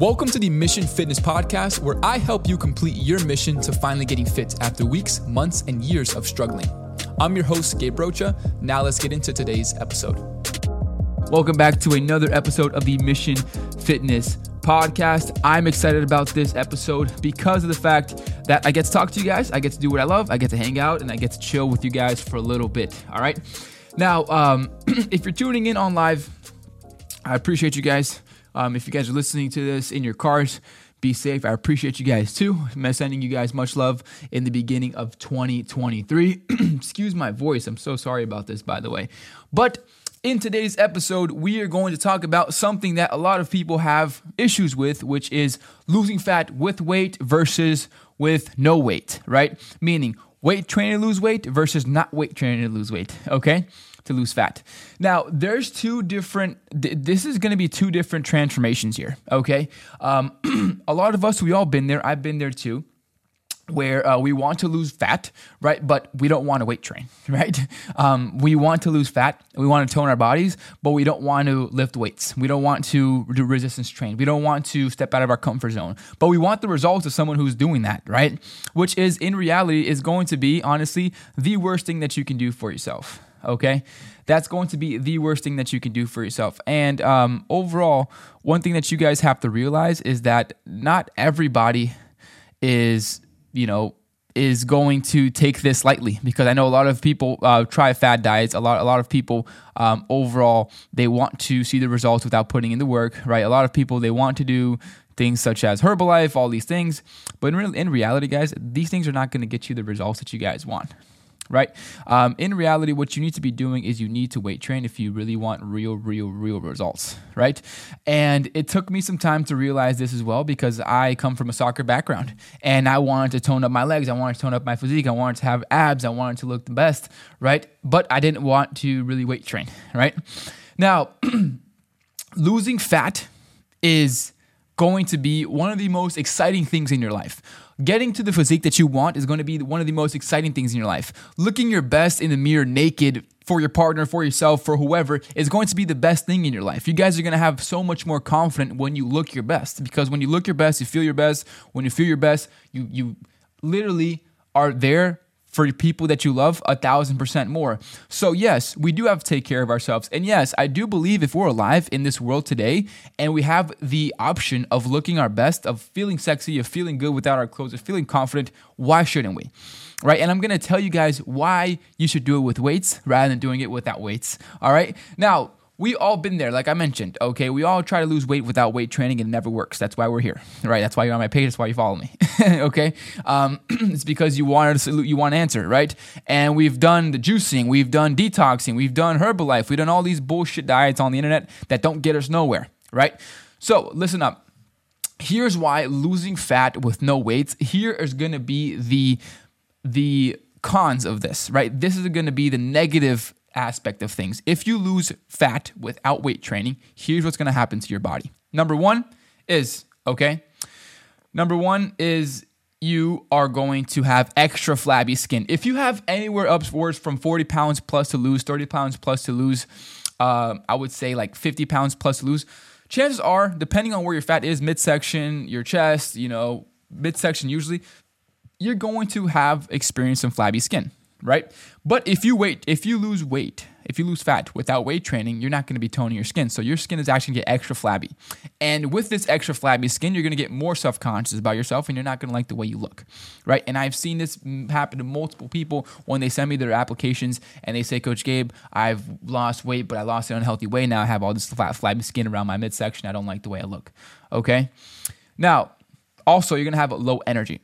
Welcome to the Mission Fitness Podcast, where I help you complete your mission to finally getting fit after weeks, months, and years of struggling. I'm your host, Gabe Rocha. Now let's get into today's episode. Welcome back to another episode of the Mission Fitness Podcast. I'm excited about this episode because of the fact that I get to talk to you guys, I get to do what I love, I get to hang out, and I get to chill with you guys for a little bit. All right. Now, um, if you're tuning in on live, I appreciate you guys. Um, if you guys are listening to this in your cars, be safe. I appreciate you guys too. I'm sending you guys much love in the beginning of 2023. Excuse my voice. I'm so sorry about this, by the way. But in today's episode, we are going to talk about something that a lot of people have issues with, which is losing fat with weight versus with no weight, right? Meaning weight training to lose weight versus not weight training to lose weight, okay? To lose fat. Now, there's two different, th- this is going to be two different transformations here, okay? Um, a lot of us, we all been there. I've been there too where uh, we want to lose fat, right? But we don't want to weight train, right? Um, we want to lose fat, we want to tone our bodies, but we don't want to lift weights. We don't want to do resistance train. We don't want to step out of our comfort zone. But we want the results of someone who's doing that, right? Which is in reality is going to be honestly the worst thing that you can do for yourself okay? That's going to be the worst thing that you can do for yourself. And um, overall, one thing that you guys have to realize is that not everybody is, you know, is going to take this lightly because I know a lot of people uh, try fad diets. A lot, a lot of people um, overall they want to see the results without putting in the work, right? A lot of people they want to do things such as Herbalife, all these things, but in, real, in reality, guys, these things are not going to get you the results that you guys want, right? Um, in reality, what you need to be doing is you need to weight train if you really want real, real, real results, right? And it took me some time to realize this as well because I come from a soccer background and I wanted to tone up my legs, I wanted to tone up my physique, I wanted to have abs, I wanted to look the best, right? But I didn't want to really weight train, right? Now, losing fat is going to be one of the most exciting things in your life. Getting to the physique that you want is going to be one of the most exciting things in your life. Looking your best in the mirror naked for your partner, for yourself, for whoever is going to be the best thing in your life. You guys are going to have so much more confidence when you look your best because when you look your best, you feel your best. When you feel your best, you you literally are there for people that you love a thousand percent more. So, yes, we do have to take care of ourselves. And yes, I do believe if we're alive in this world today and we have the option of looking our best, of feeling sexy, of feeling good without our clothes, of feeling confident, why shouldn't we? Right? And I'm gonna tell you guys why you should do it with weights rather than doing it without weights. All right? Now, we all been there, like I mentioned. Okay, we all try to lose weight without weight training, and it never works. That's why we're here, right? That's why you're on my page. That's why you follow me. okay, um, it's because you want to salute, you want an answer, right? And we've done the juicing, we've done detoxing, we've done Herbalife, we've done all these bullshit diets on the internet that don't get us nowhere, right? So listen up. Here's why losing fat with no weights. Here is going to be the the cons of this, right? This is going to be the negative aspect of things. If you lose fat without weight training, here's what's going to happen to your body. Number one is, okay, number one is you are going to have extra flabby skin. If you have anywhere upwards from 40 pounds plus to lose, 30 pounds plus to lose, uh, I would say like 50 pounds plus to lose, chances are, depending on where your fat is, midsection, your chest, you know, midsection usually, you're going to have experienced some flabby skin right? But if you wait, if you lose weight, if you lose fat without weight training, you're not going to be toning your skin. So your skin is actually going to get extra flabby. And with this extra flabby skin, you're going to get more self-conscious about yourself and you're not going to like the way you look, right? And I've seen this happen to multiple people when they send me their applications and they say, Coach Gabe, I've lost weight, but I lost it in an unhealthy way. Now I have all this flat, flabby skin around my midsection. I don't like the way I look, okay? Now, also, you're going to have a low energy.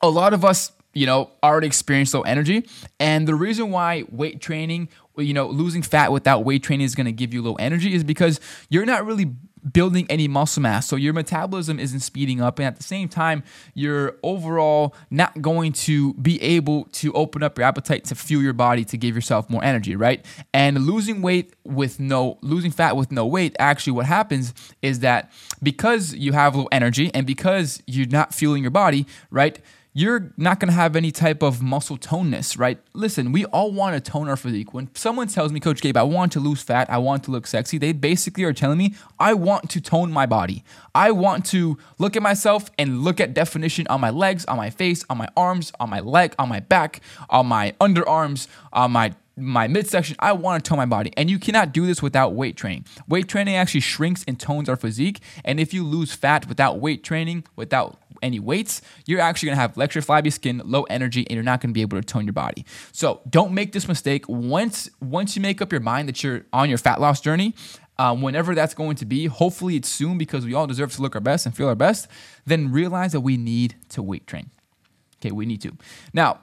A lot of us you know, already experienced low energy. And the reason why weight training, you know, losing fat without weight training is going to give you low energy is because you're not really building any muscle mass. So your metabolism isn't speeding up. And at the same time, you're overall not going to be able to open up your appetite to fuel your body to give yourself more energy, right? And losing weight with no, losing fat with no weight, actually what happens is that because you have low energy and because you're not fueling your body, right? You're not going to have any type of muscle toneness, right? Listen, we all want to tone our physique. When someone tells me, Coach Gabe, I want to lose fat, I want to look sexy, they basically are telling me, I want to tone my body. I want to look at myself and look at definition on my legs, on my face, on my arms, on my leg, on my back, on my underarms, on my my midsection. I want to tone my body. And you cannot do this without weight training. Weight training actually shrinks and tones our physique. And if you lose fat without weight training, without any weights, you're actually gonna have extra flabby skin, low energy, and you're not gonna be able to tone your body. So don't make this mistake. Once once you make up your mind that you're on your fat loss journey, um, whenever that's going to be, hopefully it's soon because we all deserve to look our best and feel our best, then realize that we need to weight train. Okay, we need to. Now,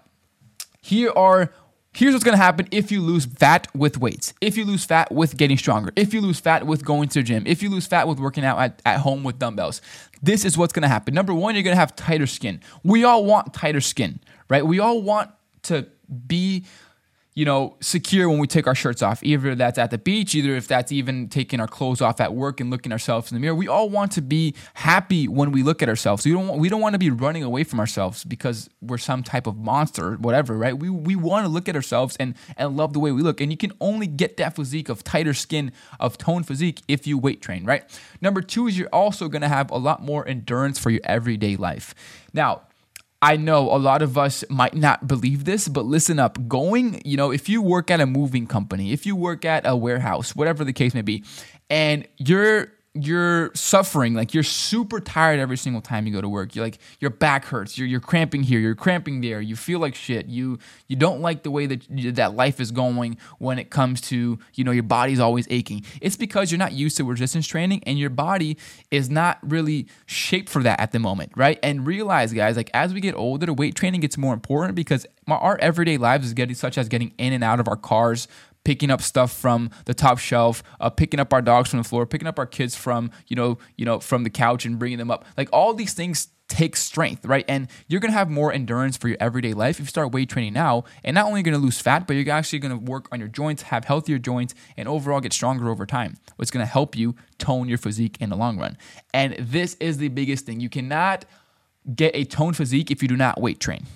here are Here's what's gonna happen if you lose fat with weights, if you lose fat with getting stronger, if you lose fat with going to the gym, if you lose fat with working out at, at home with dumbbells. This is what's gonna happen. Number one, you're gonna have tighter skin. We all want tighter skin, right? We all want to be you know, secure when we take our shirts off. Either that's at the beach, either if that's even taking our clothes off at work and looking ourselves in the mirror. We all want to be happy when we look at ourselves. We don't want, we don't want to be running away from ourselves because we're some type of monster whatever, right? We we want to look at ourselves and and love the way we look. And you can only get that physique of tighter skin, of toned physique if you weight train, right? Number 2 is you're also going to have a lot more endurance for your everyday life. Now, I know a lot of us might not believe this, but listen up. Going, you know, if you work at a moving company, if you work at a warehouse, whatever the case may be, and you're you're suffering like you're super tired every single time you go to work. You're like your back hurts. You're, you're cramping here. You're cramping there. You feel like shit. You you don't like the way that that life is going when it comes to you know your body's always aching. It's because you're not used to resistance training and your body is not really shaped for that at the moment right? And realize guys like as we get older weight training gets more important because our everyday lives is getting such as getting in and out of our cars picking up stuff from the top shelf, uh, picking up our dogs from the floor, picking up our kids from you know you know from the couch and bringing them up. Like all these things take strength, right? And you're gonna have more endurance for your everyday life if you start weight training now. And not only you gonna lose fat, but you're actually gonna work on your joints, have healthier joints, and overall get stronger over time. What's gonna help you tone your physique in the long run. And this is the biggest thing. You cannot get a toned physique if you do not weight train.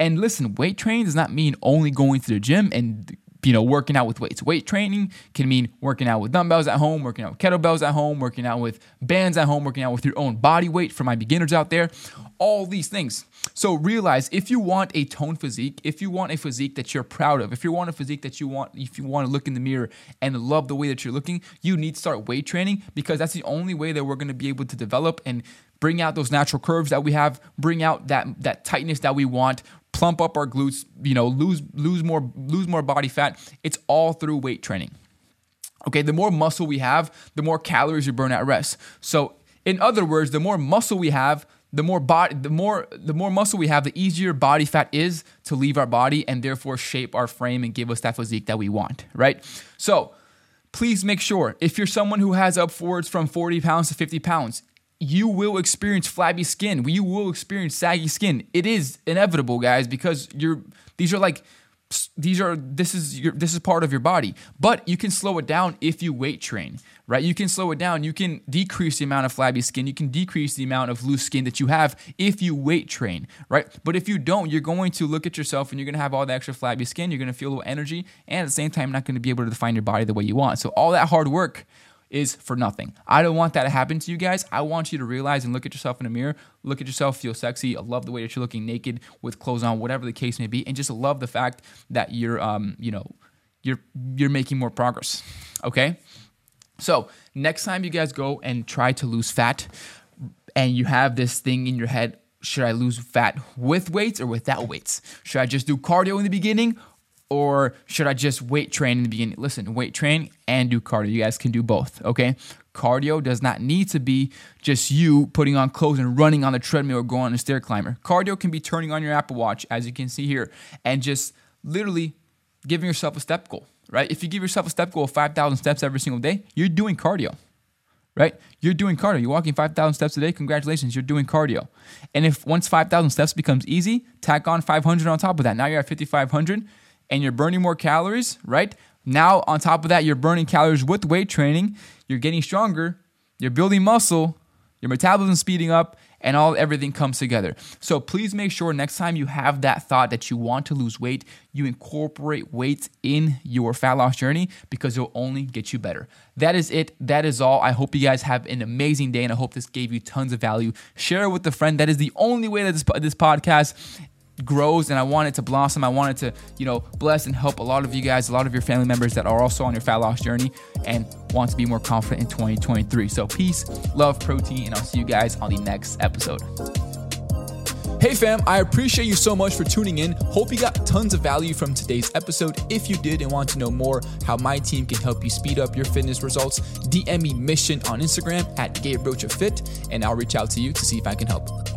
And listen, weight training does not mean only going to the gym and you know, working out with weights. Weight training can mean working out with dumbbells at home, working out with kettlebells at home, working out with bands at home, working out with your own body weight for my beginners out there. All these things. So realize if you want a toned physique, if you want a physique that you're proud of, if you want a physique that you want, if you want to look in the mirror and love the way that you're looking, you need to start weight training because that's the only way that we're going to be able to develop and bring out those natural curves that we have, bring out that that tightness that we want, plump up our glutes, you know, lose lose more lose more body fat. It's all through weight training. Okay, the more muscle we have, the more calories you burn at rest. So, in other words, the more muscle we have, the more body the more the more muscle we have, the easier body fat is to leave our body and therefore shape our frame and give us that physique that we want, right? So, please make sure if you're someone who has up upwards from 40 pounds to 50 pounds, you will experience flabby skin. You will experience saggy skin. It is inevitable, guys, because you're these are like these are this is your this is part of your body. But you can slow it down if you weight train, right? You can slow it down. You can decrease the amount of flabby skin. You can decrease the amount of loose skin that you have if you weight train, right? But if you don't, you're going to look at yourself and you're going to have all the extra flabby skin. You're going to feel low energy, and at the same time, not going to be able to define your body the way you want. So all that hard work is for nothing. I don't want that to happen to you guys. I want you to realize and look at yourself in the mirror, look at yourself, feel sexy. Love the way that you're looking naked with clothes on, whatever the case may be, and just love the fact that you're, um, you know, you're you're making more progress. Okay. So next time you guys go and try to lose fat, and you have this thing in your head, should I lose fat with weights or without weights? Should I just do cardio in the beginning or should I just weight train in the beginning? Listen, weight train and do cardio. You guys can do both, okay? Cardio does not need to be just you putting on clothes and running on the treadmill or going on a stair climber. Cardio can be turning on your Apple Watch, as you can see here, and just literally giving yourself a step goal, right? If you give yourself a step goal of 5,000 steps every single day, you're doing cardio, right? You're doing cardio. You're walking 5,000 steps a day. Congratulations, you're doing cardio. And if once 5,000 steps becomes easy, tack on 500 on top of that. Now you're at 5,500 and you're burning more calories, right? Now, on top of that, you're burning calories with weight training, you're getting stronger, you're building muscle, your metabolism speeding up, and all everything comes together. So please make sure next time you have that thought that you want to lose weight, you incorporate weights in your fat loss journey because it'll only get you better. That is it. That is all. I hope you guys have an amazing day and I hope this gave you tons of value. Share it with a friend. That is the only way that this, this podcast grows and I want it to blossom. I want it to, you know, bless and help a lot of you guys, a lot of your family members that are also on your fat loss journey and want to be more confident in 2023. So peace, love, protein, and I'll see you guys on the next episode. Hey fam, I appreciate you so much for tuning in. Hope you got tons of value from today's episode. If you did and want to know more how my team can help you speed up your fitness results, DM me mission on Instagram at Gabe Fit, and I'll reach out to you to see if I can help.